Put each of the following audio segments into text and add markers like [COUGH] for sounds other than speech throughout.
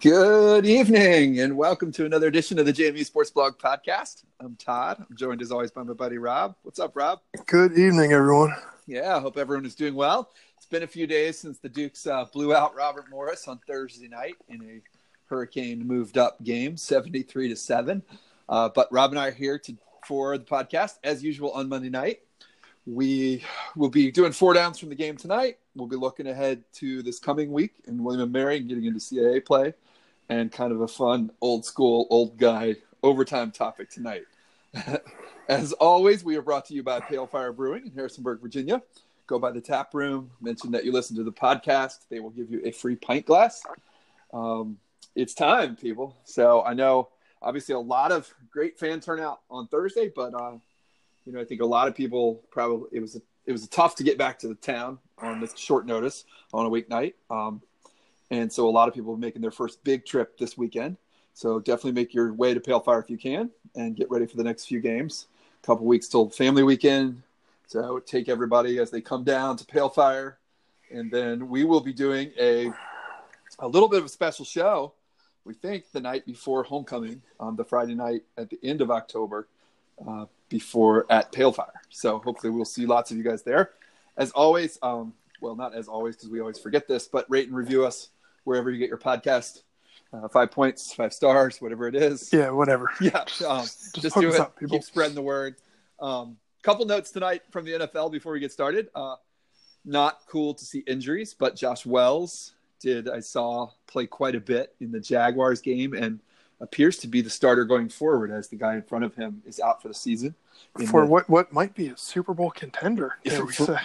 Good evening, and welcome to another edition of the JMU Sports Blog Podcast. I'm Todd. I'm joined as always by my buddy Rob. What's up, Rob? Good evening, everyone. Yeah, I hope everyone is doing well. It's been a few days since the Dukes uh, blew out Robert Morris on Thursday night in a hurricane moved up game, 73 to 7. Uh, but Rob and I are here to for the podcast as usual on Monday night. We will be doing four downs from the game tonight. We'll be looking ahead to this coming week in William and Mary and getting into CAA play and kind of a fun old school old guy overtime topic tonight. [LAUGHS] As always, we are brought to you by Pale Fire Brewing in Harrisonburg, Virginia. Go by the tap room, mention that you listen to the podcast. They will give you a free pint glass. Um, it's time, people. So I know obviously a lot of great fan turnout on Thursday, but uh, you know I think a lot of people probably it was a, it was tough to get back to the town on this short notice on a weeknight. Um, and so a lot of people are making their first big trip this weekend. So definitely make your way to Pale Fire if you can, and get ready for the next few games. A couple weeks till family weekend. So take everybody as they come down to Pale Fire, and then we will be doing a a little bit of a special show. We think the night before homecoming on the Friday night at the end of October, uh, before at Pale Fire. So hopefully we'll see lots of you guys there. As always, um, well, not as always because we always forget this, but rate and review us wherever you get your podcast. Uh, five points, five stars, whatever it is. Yeah, whatever. [LAUGHS] Yeah, um, just, just do it. Up, Keep spreading the word. Um, couple notes tonight from the NFL before we get started. Uh, not cool to see injuries, but Josh Wells did I saw play quite a bit in the Jaguars game and appears to be the starter going forward as the guy in front of him is out for the season. For the, what what might be a Super Bowl contender,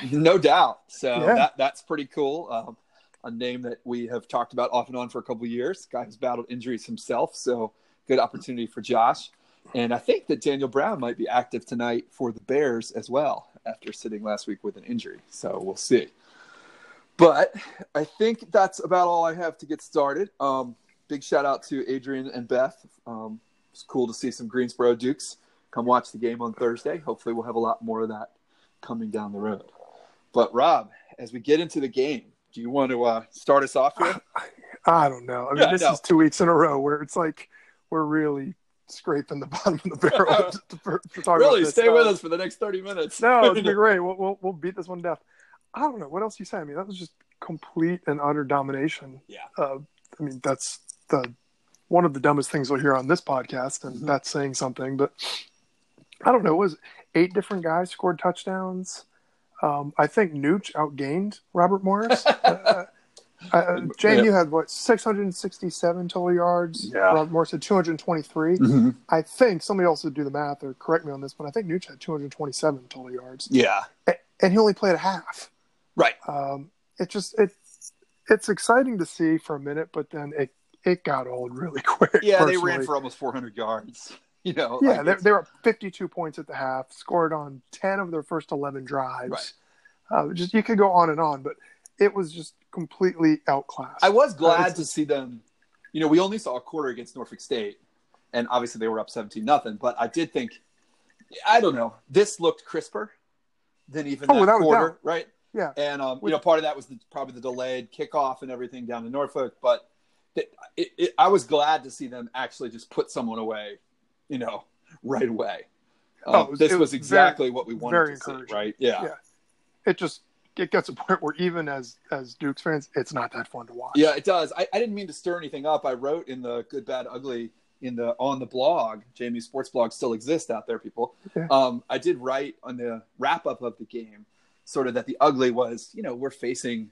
[LAUGHS] no doubt. So yeah. that that's pretty cool. Um, a name that we have talked about off and on for a couple years. Guy has battled injuries himself, so good opportunity for Josh. And I think that Daniel Brown might be active tonight for the Bears as well after sitting last week with an injury. So we'll see. But I think that's about all I have to get started. Um, big shout out to Adrian and Beth. Um, it's cool to see some Greensboro Dukes come watch the game on Thursday. Hopefully, we'll have a lot more of that coming down the road. But Rob, as we get into the game, do you want to uh, start us off here? [SIGHS] I don't know. I mean, yeah, this no. is two weeks in a row where it's like we're really scraping the [LAUGHS] bottom of the barrel [LAUGHS] to, to, to talk really, stay with us for the next thirty minutes. no, it's be [LAUGHS] great. We'll, we'll, we'll beat this one to death. I don't know what else you say. I mean, that was just complete and utter domination. Yeah. Uh, I mean, that's the one of the dumbest things we'll hear on this podcast, and mm-hmm. that's saying something. But I don't know. It Was eight different guys scored touchdowns? Um, I think Nooch outgained Robert Morris. [LAUGHS] uh, uh, JMU had what 667 total yards. Yeah. Robert Morris had 223. Mm-hmm. I think somebody else would do the math or correct me on this, but I think Nooch had 227 total yards. Yeah, and he only played a half. Right. Um, it just it it's exciting to see for a minute, but then it it got old really [LAUGHS] quick. Yeah, personally. they ran for almost 400 yards. You know, yeah, like they, were 52 points at the half, scored on 10 of their first 11 drives. Right. Uh, just you could go on and on, but it was just completely outclassed. I was glad uh, to see them. You know, we only saw a quarter against Norfolk State, and obviously they were up 17 nothing. But I did think, I don't know, this looked crisper than even oh, that quarter, right? Yeah. And um, you know, part of that was the, probably the delayed kickoff and everything down in Norfolk, but it, it, I was glad to see them actually just put someone away, you know, right away. Um, oh, was, this was, was, exactly very, what we wanted to see, right? Yeah. yeah. It just it gets a point where even as as Dukes fans, it's not that fun to watch. Yeah, it does. I, I didn't mean to stir anything up. I wrote in the Good, Bad, Ugly in the on the blog. JMU Sports blog still exists out there, people. Yeah. Um, I did write on the wrap up of the game, sort of that the ugly was, you know, we're facing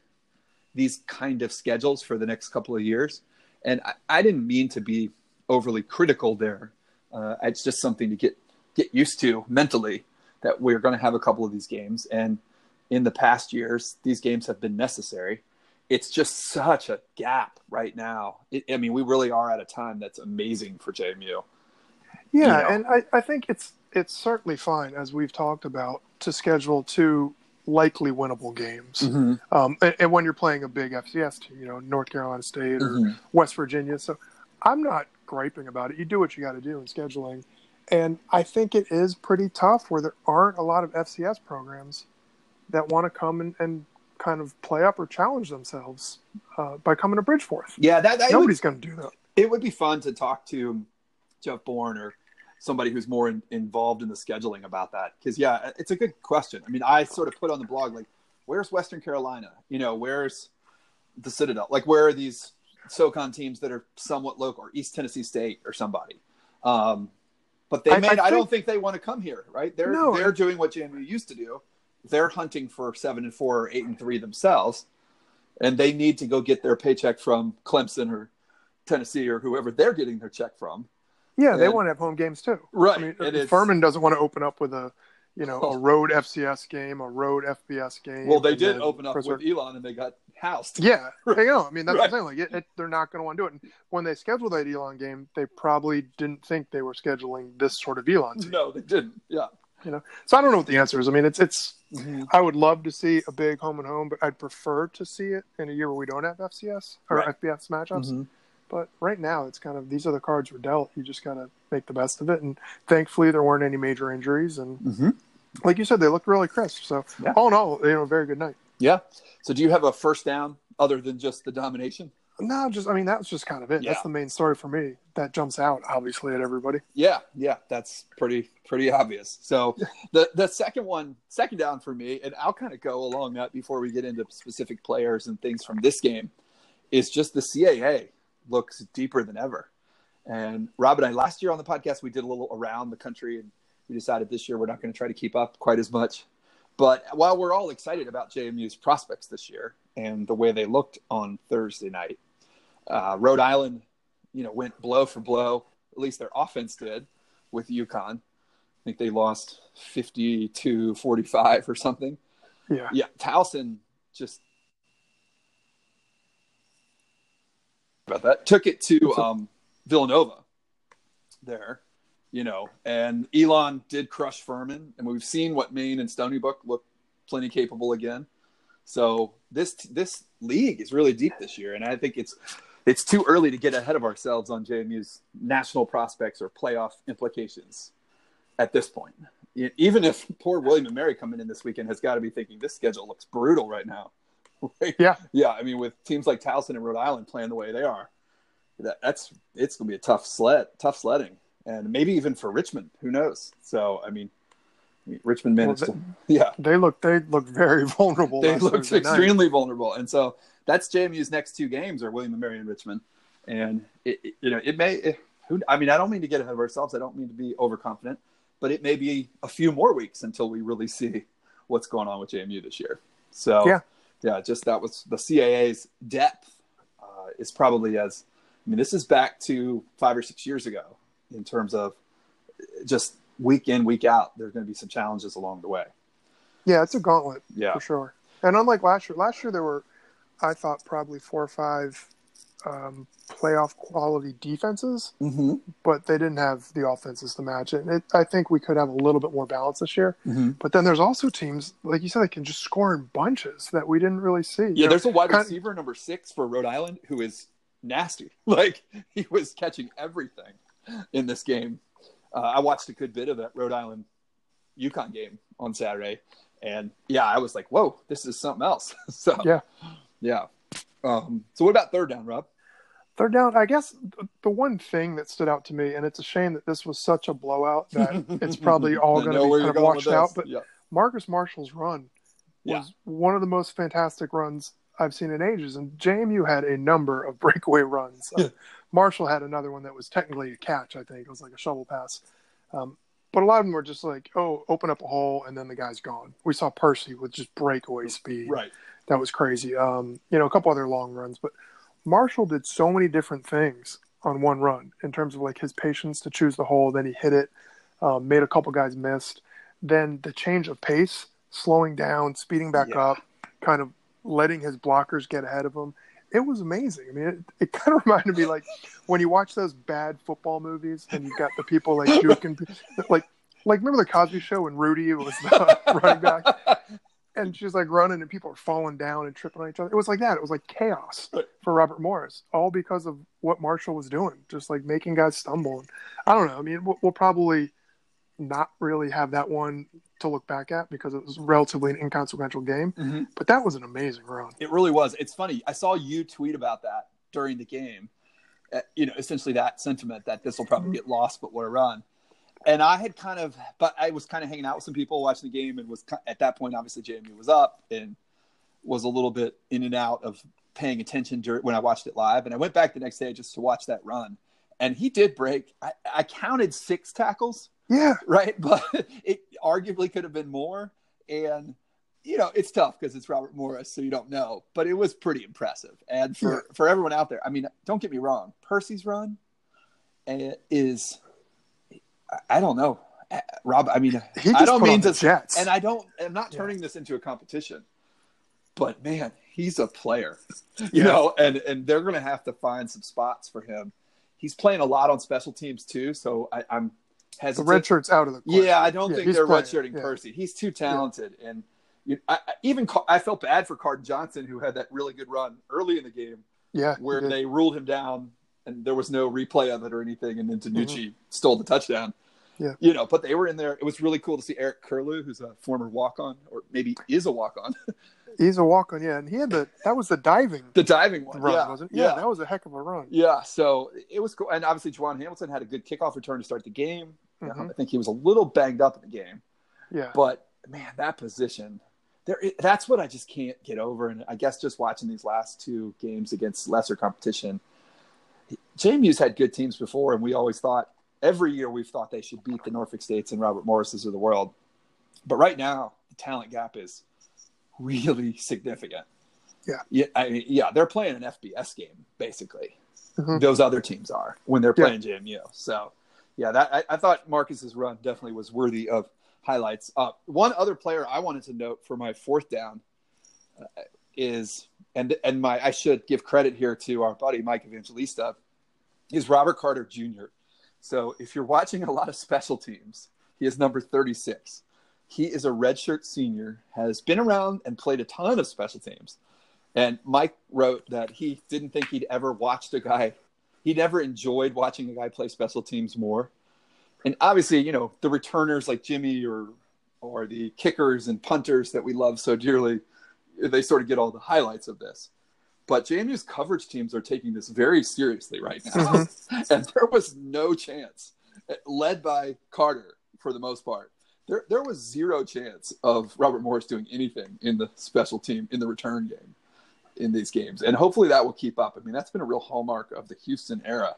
these kind of schedules for the next couple of years, and I, I didn't mean to be overly critical there. Uh, it's just something to get get used to mentally that we're going to have a couple of these games and in the past years, these games have been necessary. It's just such a gap right now. It, I mean, we really are at a time that's amazing for JMU. Yeah, you know? and I, I think it's it's certainly fine as we've talked about to schedule two likely winnable games. Mm-hmm. Um, and, and, when you're playing a big FCS team, you know, North Carolina State or mm-hmm. West Virginia. So I'm not griping about it. You do what you got to do in scheduling. And I think it is pretty tough where there aren't a lot of FCS programs that want to come and, and kind of play up or challenge themselves uh, by coming to Bridgeforth. Yeah, that, that nobody's going to do that. It would be fun to talk to Jeff Bourne or somebody who's more in, involved in the scheduling about that. Because yeah, it's a good question. I mean, I sort of put on the blog like, where's Western Carolina? You know, where's the Citadel? Like, where are these SoCon teams that are somewhat local, or East Tennessee State or somebody? Um, but they I, may. I, think, I, don't think they want to come here, right? They're no, they're doing what JMU used to do. They're hunting for seven and four or eight and three themselves, and they need to go get their paycheck from Clemson or Tennessee or whoever they're getting their check from. Yeah, and, they want to have home games too. Right. I mean, Furman doesn't want to open up with a you know, a road FCS game, a road FBS game. Well, they did open up with Elon, and they got housed. Yeah, [LAUGHS] you know, I mean, that's right. the thing. Like, it, it, they're not going to want to do it. And when they scheduled that Elon game, they probably didn't think they were scheduling this sort of Elon. Team. [LAUGHS] No, they didn't. Yeah, you know, so I don't know what the answer is. I mean, it's it's. Mm-hmm. I would love to see a big home and home, but I'd prefer to see it in a year where we don't have FCS or right. FBS matchups. Mm-hmm. But right now, it's kind of these are the cards we're dealt. You just got to make the best of it. And thankfully, there weren't any major injuries, and mm-hmm like you said, they looked really crisp. So yeah. all in all, you know, very good night. Yeah. So do you have a first down other than just the domination? No, just I mean that was just kind of it. Yeah. That's the main story for me. That jumps out obviously at everybody. Yeah, yeah, that's pretty pretty obvious. So the the second one, second down for me, and I'll kind of go along that before we get into specific players and things from this game, is just the CAA looks deeper than ever. And Rob and I last year on the podcast we did a little around the country and we decided this year we're not going to try to keep up quite as much. But while we're all excited about JMU's prospects this year and the way they looked on Thursday night, uh, Rhode Island, you know, went blow for blow. At least their offense did with UConn. I think they lost 52 45 or something. Yeah. Yeah. Towson just about that took it to um, Villanova there you know, and Elon did crush Furman, and we've seen what Maine and Stony Brook look plenty capable again. So this this league is really deep this year, and I think it's it's too early to get ahead of ourselves on JMU's national prospects or playoff implications at this point. Even if poor William and Mary coming in this weekend has got to be thinking this schedule looks brutal right now. [LAUGHS] Yeah, yeah. I mean, with teams like Towson and Rhode Island playing the way they are, that, that's it's going to be a tough sled, tough sledding and maybe even for Richmond. Who knows? So I mean, Richmond managed well, they, to, [LAUGHS] yeah. They look they look very [LAUGHS] vulnerable. They looked extremely night. vulnerable, and so that's JMU's next two games are William and Mary and Richmond, and it, it, you know it may. It, who, I mean, I don't mean to get ahead of ourselves. I don't mean to be overconfident, but it may be a few more weeks until we really see what's going on with JMU this year. So yeah, yeah, just that was the CAA's depth uh, is probably as. I mean, this is back to five or six years ago in terms of just week in week out there's going to be some challenges along the way yeah it's a gauntlet yeah for sure and unlike last year last year there were i thought probably four or five um, playoff quality defenses mm-hmm. but they didn't have the offenses to match it. it. i think we could have a little bit more balance this year mm-hmm. but then there's also teams like you said that can just score in bunches that we didn't really see yeah there's a wide kind receiver of, number six for rhode island who is nasty [LAUGHS] like he was catching everything in this game. Uh, I watched a good bit of that Rhode Island UConn game on Saturday, and yeah, I was like, "Whoa, this is something else." [LAUGHS] so yeah, yeah. Um, so what about third down, Rob? Third down, I guess the one thing that stood out to me, and it's a shame that this was such a blowout that it's probably [LAUGHS] all going to be kind of washed out. But yeah. Marcus Marshall's run was yeah. one of the most fantastic runs I've seen in ages, and JMU had a number of [LAUGHS] breakaway runs. Uh, Marshall had another one that was technically a catch. I think it was like a shovel pass. Um, but a lot of them were just like, oh, open up a hole and then the guy's gone. We saw Percy with just breakaway speed. Right. That was crazy. Um, you know, a couple other long runs, but Marshall did so many different things on one run in terms of like his patience to choose the hole. Then he hit it, um, made a couple guys missed. Then the change of pace, slowing down, speeding back yeah. up, kind of letting his blockers get ahead of him it was amazing. I mean, it, it [LAUGHS] kind of reminded me like when you watch those bad football movies and you've got the people like juking, [LAUGHS] like like remember the Cosby Show when Rudy was the [LAUGHS] running back, and she's like running and people are falling down and tripping on each other. It was like that. It was like chaos for Robert Morris, all because of what Marshall was doing, just like making guys stumble. And I don't know. I mean, we'll, we'll probably not really have that one to look back at because it was relatively an inconsequential game. Mm-hmm. But that was an amazing run. It really was. It's funny. I saw you tweet about that during the game. Uh, you know, essentially that sentiment that this will probably Mhm. get lost, but what a run. And I had kind of, but I was kind of hanging out with some people watching the game, and was at that point, obviously, Jamie was up and was a little bit in and out of paying attention during, when I watched it live. And I went back the next day just to watch that run, and he did break. I, I counted six tackles Yeah. right? [LAUGHS] But it arguably could have been more. And you know, it's tough because it's Robert Morris, so you don't know. But it was pretty impressive. And for Yeah. for everyone out there, I mean, don't get me wrong, Percy's run uh, is I- I don't know, Uh, Rob. I mean, He just I don't put mean on the to, Jets. and I don't. I'm not Yeah. turning this into a competition, but man, he's a player, you Yeah. know, and and they're going to have to find some spots for him. He's playing a lot on special teams too, so I, I'm the hesitant. red shirt's out of the question. Yeah, I don't Yeah, think they're playing, redshirting yeah. Percy. He's too talented, and you, I, I- even I felt bad for Cardon Johnson, who had that really good run early in the game Yeah. where they ruled him down, and there was no replay of it or anything, and then DiNucci stole the touchdown. Mm-hmm. Yeah. you know, but they were in there. It was really cool to see Eric Curlew, who's a former walk-on, or maybe is a walk-on, [LAUGHS] He's a walk on, yeah. And he had the that was the diving the diving one. run, yeah, wasn't it? Yeah, that was a heck of a run. Yeah, so it was cool, and obviously Juwan Hamilton had a good kickoff return to start the game. Mhm. I think he was a little banged up in the game. Yeah. But man, that position, there that's what I just can't get over. And I guess just watching these last two games against lesser competition, JMU's had good teams before, and we always thought every year we've thought they should beat the Norfolk States and Robert Morris's of the world. But right now, the talent gap is really significant. Yeah. Yeah, I mean, yeah, they're playing an FBS game basically. Mhm. Those other teams are when they're Yeah. playing JMU. So, yeah, that I, I thought Marcus's run definitely was worthy of highlights. Uh, one other player I wanted to note for my fourth down uh, is, and and my I should give credit here to our buddy Mike Evangelista, is Robert Carter Jr. So if you're watching a lot of special teams, he is number 36. He is a redshirt senior, has been around and played a ton of special teams. And Mike wrote that he didn't think he'd ever watched a guy, he never enjoyed watching a guy play special teams more. And obviously, you know, the returners like Jimmy or or the kickers and punters that we love so dearly, they sort of get all the highlights of this. But JMU's coverage teams are taking this very seriously right now. [LAUGHS] and there was no chance, led by Carter for the most part. There, there was zero chance of Robert Morris doing anything in the special team in the return game in these games. And hopefully that will keep up. I mean, that's been a real hallmark of the Houston era.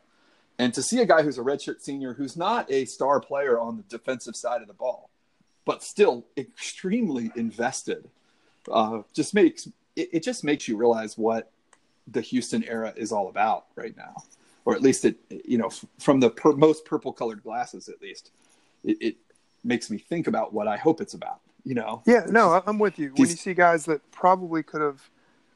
And to see a guy who's a redshirt senior who's not a star player on the defensive side of the ball, but still extremely invested, uh, just makes it, it just makes you realize what the Houston era is all about right now, or at least it you know from the per- most purple colored glasses at least, it, it makes me think about what I hope it's about. You know, Yeah, no, I'm with you. When you see guys that probably could have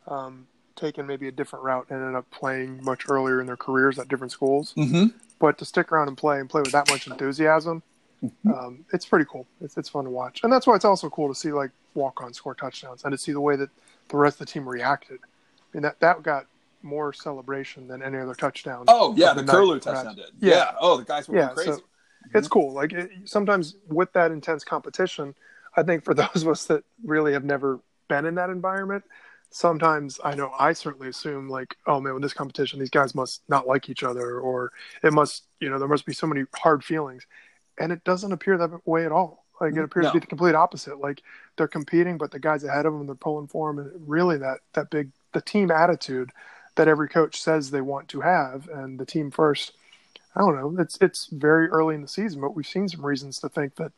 um, taken maybe a different route and ended up playing much earlier in their careers at different schools, mm-hmm. but to stick around and play and play with that much enthusiasm, Mm-hmm. um, it's pretty cool. It's, it's fun to watch, and that's why it's also cool to see like walk on score touchdowns and to see the way that the rest of the team reacted. I mean that that got more celebration than any other touchdown. Oh yeah, the Curlew perhaps. touchdown did. Yeah. Yeah. Oh, the guys were Yeah, crazy. so- it's cool. Like it, sometimes with that intense competition, I think for [LAUGHS] those of us that really have never been in that environment, sometimes I know I certainly assume like, oh man, with this competition, these guys must not like each other, or it must, you know, there must be so many hard feelings, and it doesn't appear that way at all. Like it mm-hmm. appears No. to be the complete opposite. Like they're competing, but the guys ahead of them, they're pulling for them, and really that that big the team attitude that every coach says they want to have, and the team first. I don't know. It's it's very early in the season, but we've seen some reasons to think that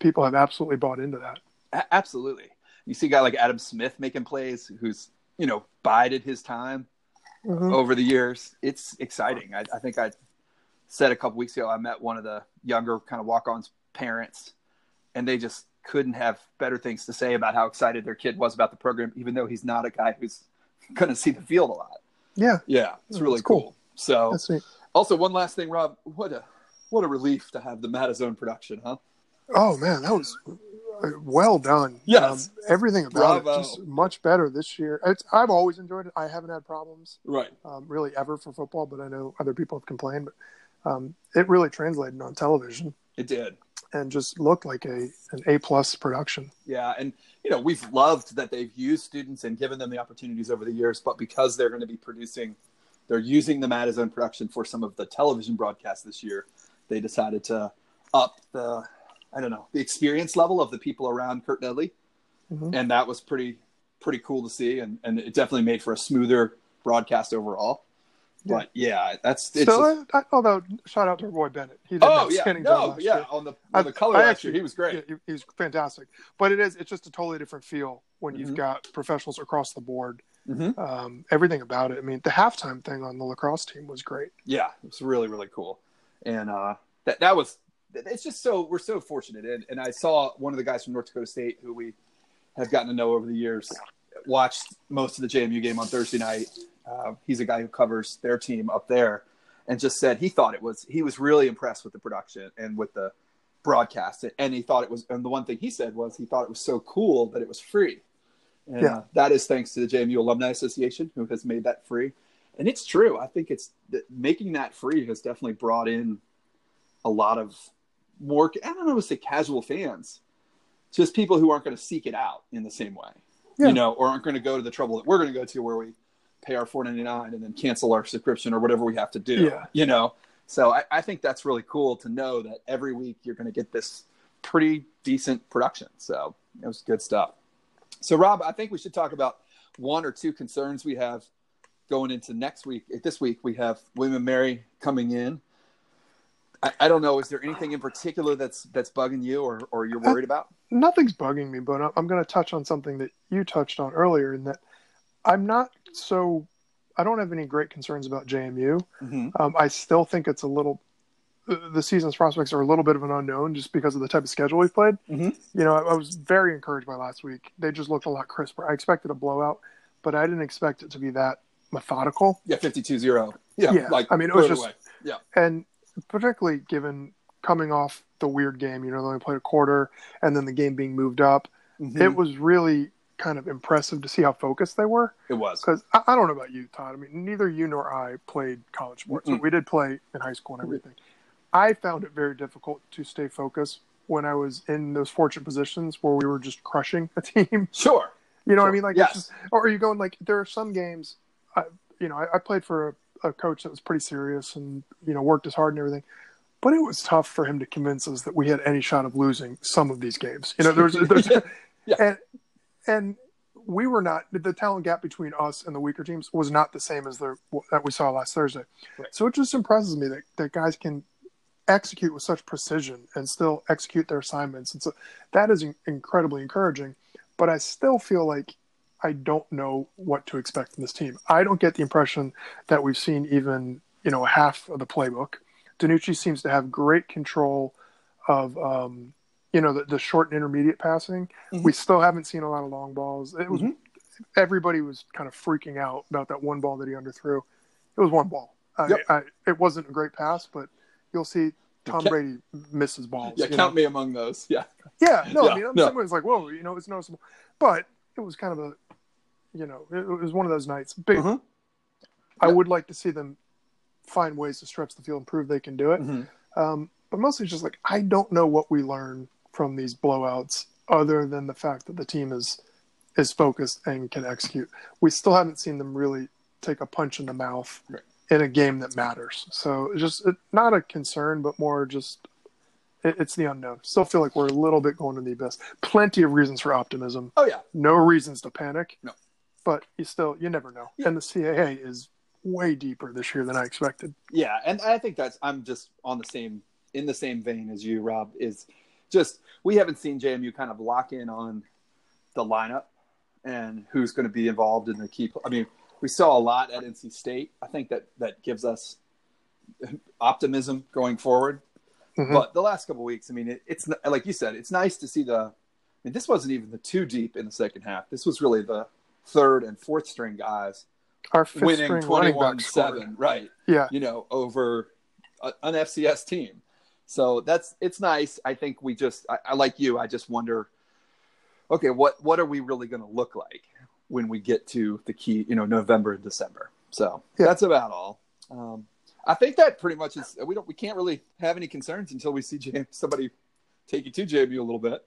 people have absolutely bought into that. A- absolutely. You see a guy like Adam Smith making plays, who's you know bided his time Mhm. over the years. It's exciting. I, I think I said a couple weeks ago I met one of the younger kind of walk-ons parents, and they just couldn't have better things to say about how excited their kid was about the program, even though he's not a guy who's [LAUGHS] going to see the field a lot. Yeah, Yeah, it's really cool. cool. So, also one last thing, Rob. What a what a relief to have the Matazone production, huh? Oh man, that was uh, well done. Yes. Um, everything about Bravo. it just much better this year. It's, I've always enjoyed it. I haven't had problems Right. um, really ever for football, but I know other people have complained. But um, it really translated on television. It did. And just looked like a an A plus production. Yeah, and you know we've loved that they've used students and given them the opportunities over the years, but because they're going to be producing, they're using them at his own production for some of the television broadcasts this year. They decided to up the, I don't know, the experience level of the people around Curt Dudley, mm-hmm. and that was pretty pretty cool to see, and and it definitely made for a smoother broadcast overall. But yeah, that's it's so. I, although shout out to Roy Bennett, he did oh yeah, no, yeah, year. on the on the color I, actually, he was great. Yeah, he, was fantastic. But it is it's just a totally different feel when mm-hmm. you've got professionals across the board. Mm-hmm. Um, everything about it. I mean, the halftime thing on the lacrosse team was great. Yeah, it was really really cool, and uh, that that was it's just so we're so fortunate. And, and I saw one of the guys from North Dakota State who we have gotten to know over the years watched most of the JMU game on Thursday night uh, he's a guy who covers their team up there, and just said he thought it was he was really impressed with the production and with the broadcast, and he thought it was. And the one thing he said was he thought it was so cool that it was free. And yeah. uh, that is thanks to the JMU Alumni Association who has made that free. And it's true. I think it's making that free has definitely brought in a lot of more. I don't know, say casual fans, just people who aren't going to seek it out in the same way, yeah. you know, or aren't going to go to the trouble that we're going to go to where we pay our four ninety nine and then cancel our subscription or whatever we have to do. Yeah. You know, so I, I think that's really cool to know that every week you're going to get this pretty decent production. So it was good stuff. So Rob, I think we should talk about one or two concerns we have going into next week. Eh, this week we have William Mary coming in. I, I, don't know. Is there anything in particular that's that's bugging you or, or you're worried about? Nothing's bugging me, but I'm going to touch on something that you touched on earlier, in that I'm not so I don't have any great concerns about JMU. Mm-hmm. Um, I still think it's a little the season's prospects are a little bit of an unknown just because of the type of schedule we've played. Mm-hmm. You know, I, I, was very encouraged by last week. They just looked a lot crisper. I expected a blowout, but I didn't expect it to be that methodical. Yeah, 52-0. Yeah, yeah. Like, I mean, it was just away. yeah, and particularly given coming off the weird game. You know, they only played a quarter, and then the game being moved up. Mm-hmm. It was really kind of impressive to see how focused they were. It was because I, I, don't know about you, Todd. I mean, neither you nor I played college sports, mm-hmm. but we did play in high school and everything. I found it very difficult to stay focused when I was in those fortunate positions where we were just crushing a [LAUGHS] team. Sure. You know sure. what I mean? Like, yes. Just, or are you going like there are some games? I, you know, I, I played for a, a coach that was pretty serious and you know worked as hard and everything but it was tough for him to convince us that we had any shot of losing some of these games. You know, there's, there's yeah. [LAUGHS] yeah. and and we were not the talent gap between us and the weaker teams was not the same as the that we saw last Thursday. Right. So it just impresses me that, that guys can execute with such precision and still execute their assignments, and so that is incredibly encouraging. But I still feel like I don't know what to expect from this team. I don't get the impression that we've seen even you know half of the playbook. DiNucci seems to have great control of um, you know the, the short and intermediate passing. Mm-hmm. We still haven't seen a lot of long balls. It was mm-hmm. everybody was kind of freaking out about that one ball that he underthrew. It was one ball. Yep. I, I, it wasn't a great pass, but you'll see Tom Brady misses balls. Yeah, count know? me among those. Yeah. Yeah. [LAUGHS] No, yeah, I mean, no. some ways like, whoa, you know, it's noticeable, but it was kind of a, you know, it, it was one of those nights. Big. Mm-hmm. I would like to see them find ways to stretch the field and prove they can do it. Mm-hmm. Um, but mostly it's just like I don't know what we learn from these blowouts other than the fact that the team is is focused and can execute. We still haven't seen them really take a punch in the mouth right. in a game that matters. So just it, not a concern, but more just it, it's the unknown. Still feel like we're a little bit going to the abyss. Plenty of reasons for optimism. Oh yeah, no reasons to panic. No, but you still you never know. Yeah. And the CAA is way deeper this year than I expected. Yeah, and I think that's I'm just on the same in the same vein as you, Rob. Is just we haven't seen JMU kind of lock in on the lineup and who's going to be involved in the key. I mean, we saw a lot at NC State. I think that that gives us optimism going forward. Mm-hmm. But the last couple weeks, I mean, it, it's like you said, it's nice to see the. I mean, this wasn't even the two deep in the second half. This was really the third and fourth string guys Our winning 21-7, right? Yeah. You know, over a, an FCS team. So that's it's nice. I think we just I, I like you. I just wonder, okay, what what are we really going to look like when we get to the key, you know, November and December? So yeah. that's about all. Um, I think that pretty much is. We don't. We can't really have any concerns until we see [LAUGHS] James, somebody take you to JMU a little bit.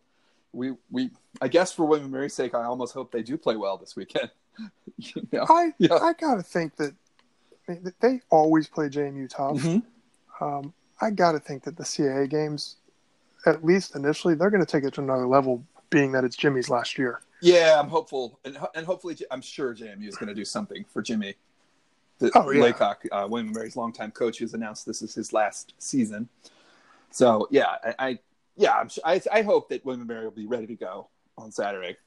We we I guess for William and Mary's sake, I almost hope they do play well this weekend. [LAUGHS] you know? I yeah. I gotta think that they always play JMU tough. Mm-hmm. Um, I gotta think that the CAA games, at least initially, they're going to take it to another level, being that it's Jimmy's last year. Yeah, I'm hopeful, and and hopefully, I'm sure JMU is going to do something for Jimmy. The, oh, yeah. Laycock, uh, William Mary's longtime coach, who's announced this is his last season. So yeah, I, I yeah, I'm sure, I, I hope that William Mary will be ready to go on Saturday.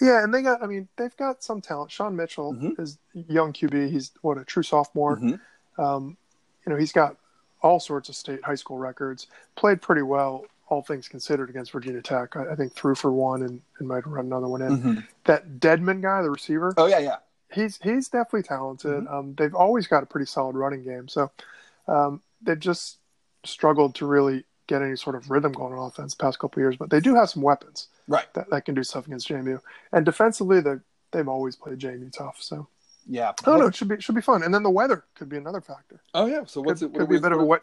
Yeah, and they got. I mean, they've got some talent. Sean Mitchell mm-hmm. is young QB. He's what a true sophomore. Mm-hmm. Um, you know, he's got all sorts of state high school records. Played pretty well, all things considered, against Virginia Tech. I, I think threw for one and, and might run another one in. Mm-hmm. That Deadman guy, the receiver. Oh yeah, yeah. He's he's definitely talented. Mm-hmm. Um, they've always got a pretty solid running game. So um, they've just struggled to really get any sort of rhythm going on offense the past couple years, but they do have some weapons right that, that can do stuff against JMU. And defensively, they they've always played JMU tough. So yeah, I don't know. It should be should be fun. And then the weather could be another factor. Oh yeah. So what's could, it? What could be a bit of a wet.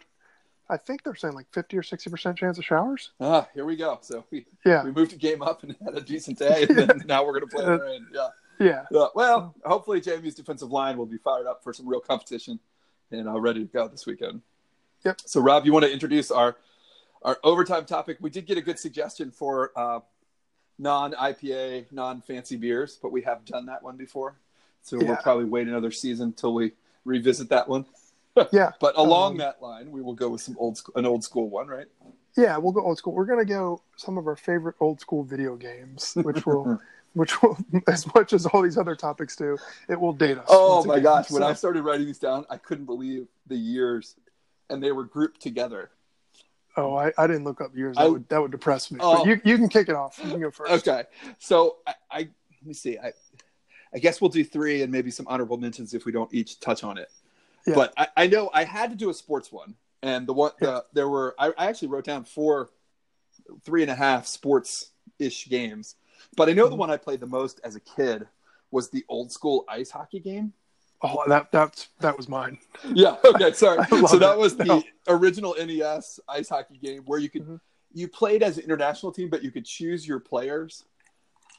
I think they're saying like fifty or sixty percent chance of showers. Ah, here we go. So we yeah we moved a game up and [LAUGHS] had a decent [LAUGHS] day, and then now we're gonna play in rain. Yeah. Yeah. Uh, well, hopefully JMU's defensive line will be fired up for some real competition and uh, ready to go this weekend. Yep. So Rob, you want to introduce our our overtime topic. We did get a good suggestion for uh, non IPA, non fancy beers, but we have done that one before. So yeah. we'll probably wait another season until we revisit that one. [LAUGHS] yeah. But along um, that line, we will go with some old an old school one, right? Yeah, we'll go old school. We're gonna go some of our favorite old school video games, which will [LAUGHS] which will [LAUGHS] as much as all these other topics do, it will date us. Oh my again. gosh. So, when I started writing these down, I couldn't believe the years and they were grouped together. Oh, I, I didn't look up years. That I, would that would depress me. Oh, but you you can kick it off. You can go first. Okay. So I, I let me see. I I guess we'll do three and maybe some honorable mentions if we don't each touch on it. Yeah. But I, I know I had to do a sports one, and the one the, there were I, I actually wrote down four, three and a half sports ish games, but I know mm-hmm. the one I played the most as a kid was the old school ice hockey game. Oh, that that that was mine. Yeah. Okay. Sorry. [LAUGHS] so that was the no. original NES ice hockey game where you could mm-hmm. you played as an international team, but you could choose your players,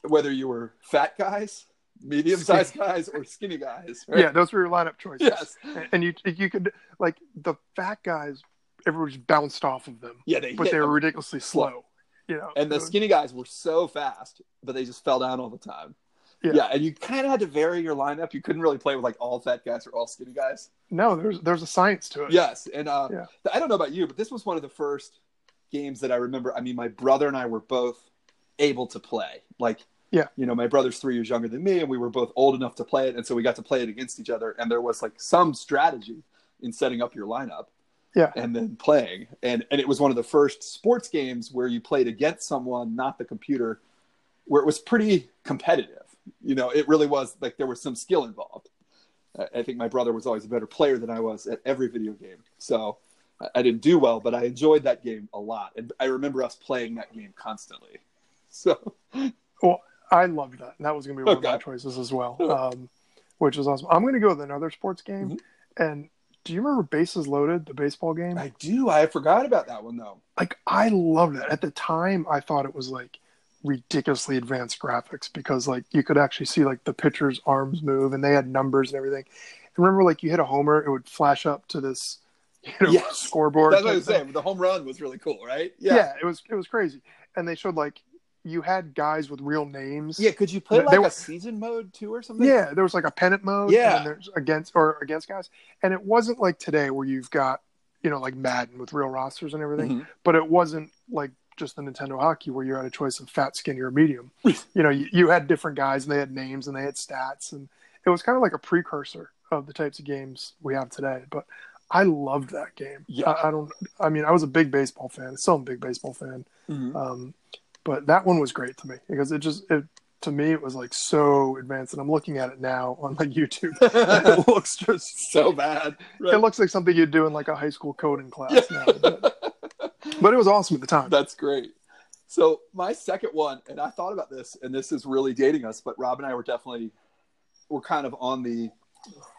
whether you were fat guys, medium sized guys, or skinny guys. Right? Yeah, those were your lineup choices. Yes. And you you could like the fat guys, everyone just bounced off of them. Yeah, they but they were ridiculously slow. You know, and the skinny guys were so fast, but they just fell down all the time. Yeah. yeah, and you kind of had to vary your lineup. You couldn't really play with like all fat guys or all skinny guys. No, there's there's a science to it. Yes, and uh, yeah. I don't know about you, but this was one of the first games that I remember. I mean, my brother and I were both able to play. Like, yeah, you know, my brother's three years younger than me, and we were both old enough to play it, and so we got to play it against each other. And there was like some strategy in setting up your lineup. Yeah, and then playing, and and it was one of the first sports games where you played against someone, not the computer, where it was pretty competitive you know, it really was like there was some skill involved. I think my brother was always a better player than I was at every video game. So I didn't do well, but I enjoyed that game a lot. And I remember us playing that game constantly. So, well, I loved that. And that was going to be one okay. of my choices as well, um, which was awesome. I'm going to go with another sports game. Mm-hmm. And do you remember Bases Loaded, the baseball game? I do. I forgot about that one, though. Like, I loved that. At the time, I thought it was like ridiculously advanced graphics because like you could actually see like the pitcher's arms move and they had numbers and everything. And remember, like you hit a homer, it would flash up to this you know, yes. scoreboard. That's what I was saying. The home run was really cool, right? Yeah. yeah, it was it was crazy. And they showed like you had guys with real names. Yeah, could you play like were, a season mode too or something? Yeah, there was like a pennant mode. Yeah, and there's against or against guys, and it wasn't like today where you've got you know like Madden with real rosters and everything, mm-hmm. but it wasn't like just the Nintendo Hockey where you had a choice of fat, skinny, or medium. [LAUGHS] you know, you, you, had different guys and they had names and they had stats, and it was kind of like a precursor of the types of games we have today. But I loved that game. Yeah, I, I don't. I mean, I was a big baseball fan. Still a big baseball fan. Mm-hmm. Um, but that one was great to me because it just it to me it was like so advanced and i'm looking at it now on like youtube [LAUGHS] it looks just so bad right. it looks like something you'd do in like a high school coding class yeah. now but, but it was awesome at the time. That's great. So my second one, and I thought about this, and this is really dating us, but Rob and I were definitely we're kind of on the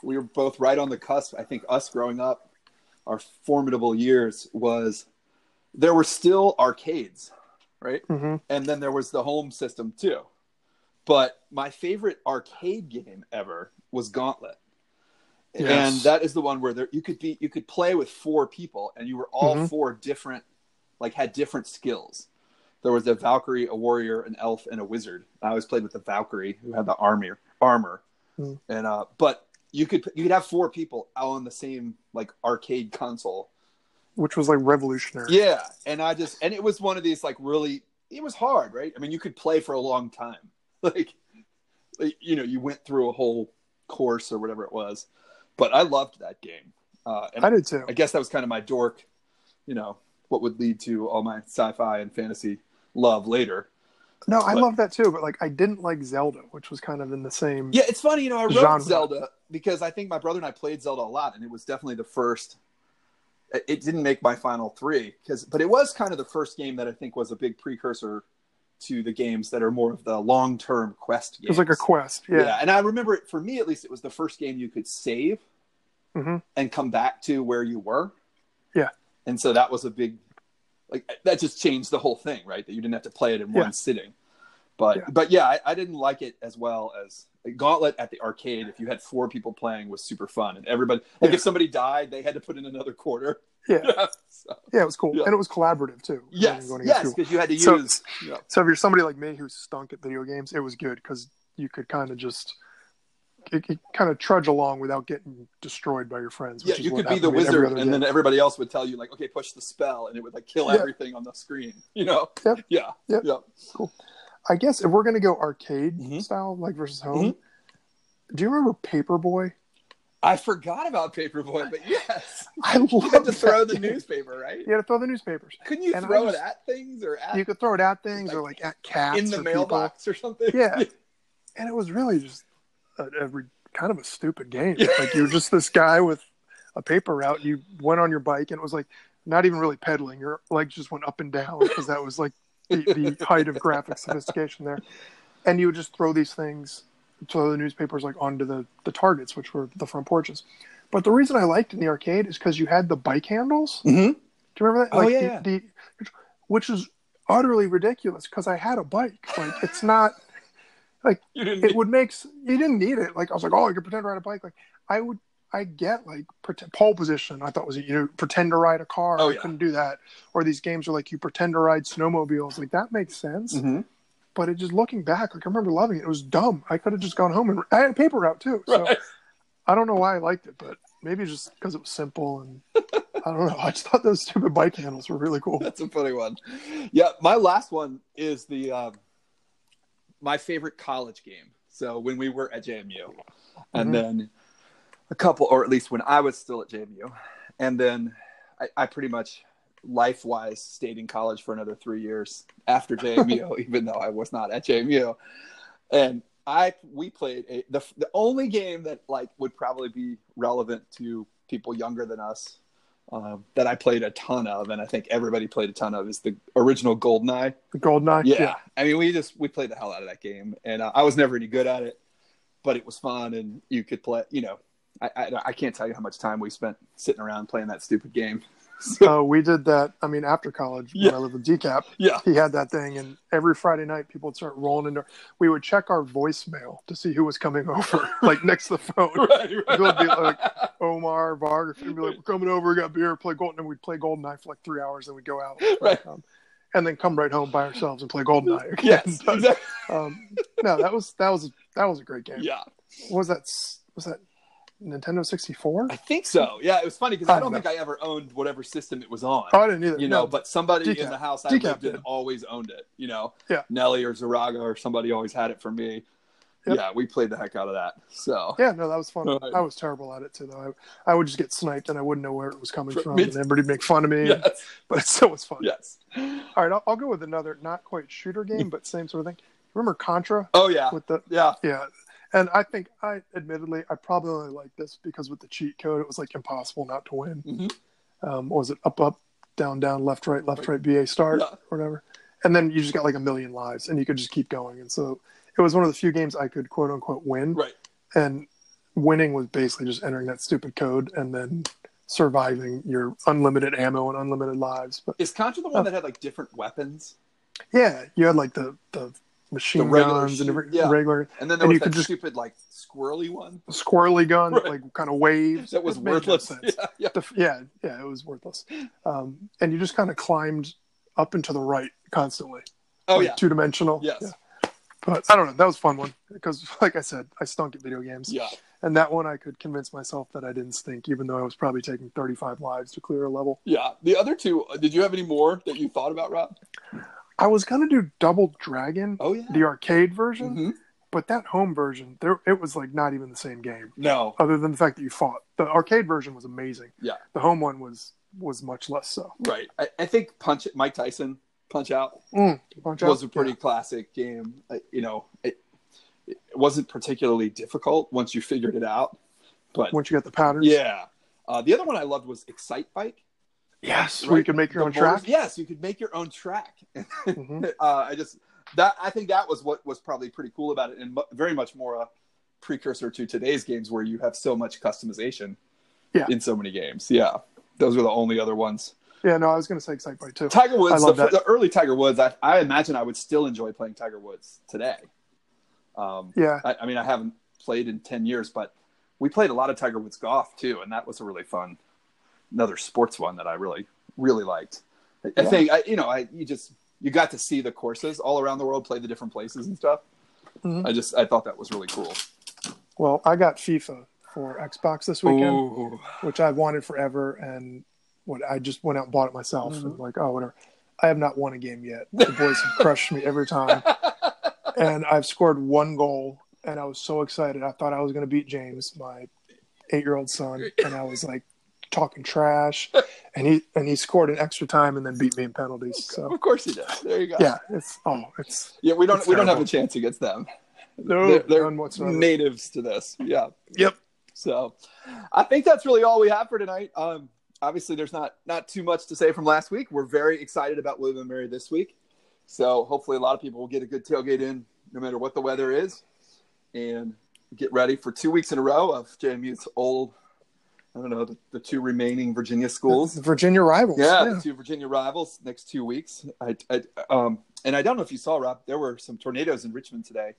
we were both right on the cusp. I think us growing up, our formidable years was there were still arcades right? hmm And then there was the home system too. But my favorite arcade game ever was Gauntlet. Yes. And that is the one where there, you could be you could play with four people and you were all Mhm. four different like had different skills. There was a Valkyrie, a warrior, an elf, and a wizard. I always played with the Valkyrie who had the armor armor. Hmm. And uh but you could you could have four people out on the same like arcade console which was like revolutionary. yeah, and I just and it was one of these like really it was hard, right? I mean, you could play for a long time. [LAUGHS] Like, like, you know, you went through a whole course or whatever it was. But I loved that game. Uh, and I did too. I guess that was kind of my dork, you know, what would lead to all my sci-fi and fantasy love later. No, I But- love that too, but like I didn't like Zelda, which was kind of in the same. Yeah, it's funny, you know, I wrote Genre. Zelda because I think my brother and I played Zelda a lot, and it was definitely the first. It- didn't make my final three because, but it was kind of the first game that I think was a big precursor to the games that are more of the long-term quest games. It was like a quest. yeah. Yeah. and I remember it for me at least. It was the first game you could save hmm and come back to where you were. Yeah. and so that was a big, like that just changed the whole thing, right? That you didn't have to play it in Yeah. one sitting. But Yeah. but yeah, I, I didn't like it as well as Gauntlet at the arcade. If you had four people playing, was super fun, and everybody like Yeah. if somebody died, they had to put in another quarter. Yeah. [LAUGHS] so, Yeah, it was cool, Yeah. and it was collaborative too. yes, Going yes, because you had to So- use. yeah. So if you're somebody like me who stunk at video games, it was good because you could kind of just it, it kind of trudge along without getting destroyed by your friends. Yeah, you could be the to me in every wizard, and then everybody else would tell you like, "Okay, push the spell," and it would like kill Yeah. everything on the screen. [LAUGHS] You know? Yep. Yeah. Yep. Yeah. I guess if we're gonna go arcade Mhm. style, like versus home, do you remember Paperboy? I forgot about Paperboy, but yes, [LAUGHS] I you had to throw the game. newspaper, right? You had to throw the newspapers. Couldn't you And throw it at things or at You could throw it at things or like at cats in the or people. mailbox or something? Yeah. [LAUGHS] and it was really just a, a kind of a stupid game. Yeah. Like you were just this guy with a paper route. You went on your bike, and it was like not even really pedaling. Your legs just went up and down because that was like the, the height of graphic sophistication there. And you would just throw these things, throw the newspapers like onto the the targets, which were the front porches. But the reason I liked in the arcade is because you had the bike handles. Mhm. Do you remember that? Oh, Like, yeah. The, the, which is utterly ridiculous because I had a bike. Like it's not [LAUGHS] You didn't. it would make you didn't need it. Like I was like, oh, I could pretend to ride a bike. Like I would, I get like pretend, pole position. I thought was you know pretend to ride a car. Oh, I yeah. couldn't do that. Or these games are like you pretend to ride snowmobiles. Like that makes sense. Mhm. But it just looking back, like I remember loving it. It was dumb. I could have just gone home and I had a paper route too. So Right. I don't know why I liked it, but maybe just because it was simple and I don't know. [LAUGHS] I just thought those stupid bike handles were really cool. That's a funny one. Yeah, my last one is the um, my favorite college game. So when we were at JMU, and Mhm. then a couple, or at least when I was still at JMU, and then I, I pretty much life wise stayed in college for another three years after JMU, [LAUGHS] even though I was not at JMU, and I we played a, the the only game that like would probably be relevant to people younger than us um, that I played a ton of, and I think everybody played a ton of, is the original Goldeneye. The Goldeneye. Yeah, I mean, we just we played the hell out of that game, and uh, I was never any good at it, but it was fun, and you could play. You know, I, I I can't tell you how much time we spent sitting around playing that stupid game. [LAUGHS] Uh, we did that. I mean, after college, Yeah. when I lived with DCAP, Yeah, he had that thing, and every Friday night, people would start rolling into. We would check our voicemail to see who was coming over, [LAUGHS] like next to the phone. [LAUGHS] right, It would be like Omar, Varg, and be like, "We're coming over, we got beer, play Golden," and we'd play Goldeneye for like three hours, and we'd go out, Right. um, and then come right home by ourselves and play Goldeneye. again. yes, But, exactly. um, no, that was that was that was a great game. yeah. What was that? Was that Nintendo sixty four? I think so. Yeah, it was funny because I I don't don't think I ever owned whatever system it was on. Oh, I didn't either. you know, but somebody Decap. in the house I Decap lived in always owned it. You know, Yeah. Nelly or Zaraga or somebody always had it for me. Yep. Yeah, we played the heck out of that. So Yeah, no, that was fun. Right. I was terrible at it too, though. I, I would just get sniped and I wouldn't know where it was coming from, and everybody'd make fun of me. yes, But it still was fun. yes. All right, I'll, I'll go with another not quite shooter game, [LAUGHS] but same sort of thing. Remember Contra Oh yeah, with the yeah. yeah, and I think I admittedly I probably only like this because with the cheat code it was like impossible not to win. Mhm. Um, what was it up up down down left right left right BA start Yeah. or whatever, and then you just got like a million lives and you could just keep going. And so it was one of the few games I could quote unquote win. Right. and winning was basically just entering that stupid code and then surviving your unlimited ammo and unlimited lives. But Is Contra the one that had like different weapons? Yeah, you had like the the machine guns and shoot- every, yeah. regular And then there And was you that could just- stupid like squirrely one squirrely gun Right. like kind of waves. that was It worthless. sense. [LAUGHS] Yeah, yeah. The yeah, yeah, it was worthless. Um, and you just kind of climbed up and to the right constantly. Oh like yeah. two dimensional. Yes. Yeah. But I don't know. That was a fun one because, like I said, I stunk at video games. Yeah. And that one, I could convince myself that I didn't stink, even though I was probably taking 35 lives to clear a level. Yeah. The other two, uh, did you have any more that you thought about, Rob? I was gonna do Double Dragon, Oh yeah. the arcade version, Mhm. but that home version, there it was like not even the same game, No. other than the fact that you fought. The arcade version was amazing. Yeah. The home one was was much less so. Right. I, I think Punch Mike Tyson Punch Out Mm, Punch was Out? a pretty Yeah. classic game. Uh, you know, it, it wasn't particularly difficult once you figured it out. But Once you got the patterns. yeah. Uh, the other one I loved was Excitebike. Yes. Where you could make your The own motors- track. Yes, you could make your own track. [LAUGHS] Mhm. uh, I just that I think that was what was probably pretty cool about it, and mu- very much more a precursor to today's games where you have so much customization. Yeah. In so many games, yeah, those were the only other ones. Yeah. No, I was gonna say Excitebike too. Tiger I Woods, the, that. the early Tiger Woods, I, I imagine I would still enjoy playing Tiger Woods today. Um, Yeah. I, I mean, I haven't played in ten years, but we played a lot of Tiger Woods golf too, and that was a really fun, another sports one that I really really liked. I, I Yeah. think I, you know, I you just you got to see the courses all around the world, play the different places and stuff. Mhm. I just I thought that was really cool. Well, I got FIFA for Xbox this weekend. Ooh. which I've wanted forever, and what I just went out and bought it myself. Mhm. And like, oh, whatever. I have not won a game yet. The boys have crushed me every time, [LAUGHS] and I've scored one goal, and I was so excited. I thought I was going to beat James, my eight-year-old son, and I was like talking trash, [LAUGHS] and he and he scored an extra time and then beat me in penalties. So Of course he did. There you go. yeah, it's oh, it's yeah. We don't we don't have a chance against them. no they're, they're whatsoever. natives to this. Yeah. Yep. So, I think that's really all we have for tonight. Um, obviously, there's not not too much to say from last week. We're very excited about William and Mary this week. So hopefully, a lot of people will get a good tailgate in, no matter what the weather is, and get ready for two weeks in a row of JMU's old. I don't know the, the two remaining Virginia schools. The Virginia rivals. Yeah, Yeah. the two Virginia rivals next two weeks. I, I, um, and I don't know if you saw Rob. There were some tornadoes in Richmond today,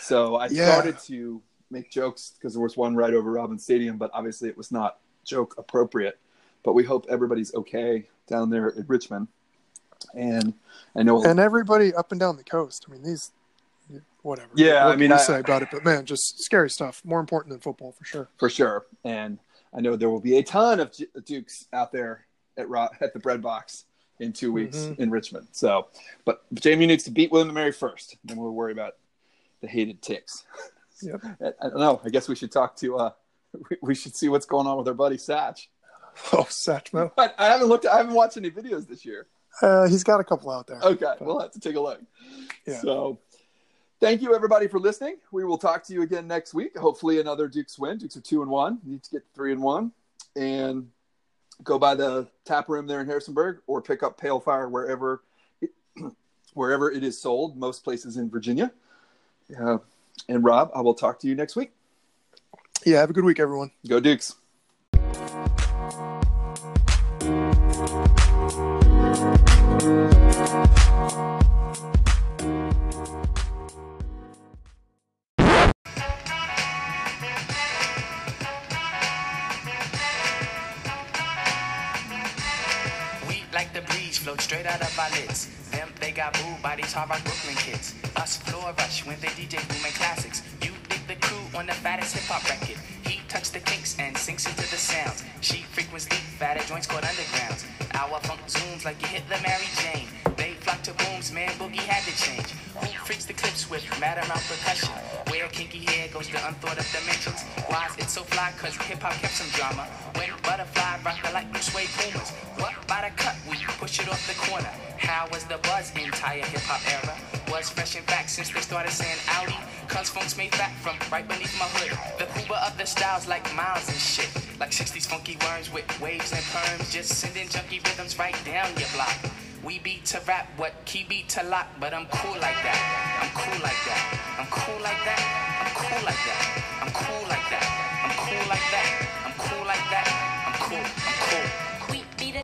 so I Yeah. started to make jokes because there was one right over Robins Stadium, but obviously it was not joke appropriate. But we hope everybody's okay down there in Richmond. And I know, and everybody up and down the coast. I mean, these, whatever. Yeah, what I mean, I- say about it, but man, just scary stuff. More important than football for sure. for sure. And I know there will be a ton of Dukes out there at Ro- at the bread box in two weeks Mhm. in Richmond. So, but JMU needs to beat William and Mary first, then we'll worry about the hated ticks. [LAUGHS] Yep. I, I don't know. I guess we should talk to. uh we, we should see what's going on with our buddy Satch. [LAUGHS] Oh, Satchmo. But I haven't looked. I haven't watched any videos this year. Uh, he's got a couple out there. Okay, we'll have to take a look. Yeah. So, thank you everybody for listening. We will talk to you again next week. Hopefully, another Dukes win. Dukes are two and one. Need to get three and one, and go by the tap room there in Harrisonburg, or pick up Pale Fire wherever, it, [CLEARS THROAT] wherever it is sold. Most places in Virginia. Uh, and Rob, I will talk to you next week. Yeah, have a good week, everyone. Go Dukes. Float straight out of our lids. Them, they got booed by these hard rock Brooklyn kids. Us floor rush when they DJ booming classics. You dig the crew on the fattest hip hop record. He touch the kinks and sinks into the sounds. She frequents deep, fatter joints called undergrounds. Our funk zooms like you hit the Mary Jane. To booms, man, boogie had to change. Who freaks the clips with mad amount percussion? Where kinky hair goes to unthought of dimensions. Why is it so fly? Cause hip hop kept some drama. When butterfly rock the light blue suede boomers. What by the cut? We push it off the corner. How was the buzz entire hip hop era? Was fresh and back since they started saying Audi. Cause funks made fat from right beneath my hood. The Cuba of the styles like miles and shit. Like 60s funky worms with waves and perms. Just sending junky rhythms right down your block. We beat to rap, what key beat to lock, but I'm cool like that. I'm cool like that. I'm cool like that. I'm cool like that. I'm cool like that. I'm cool like that. I'm cool like that. I'm cool.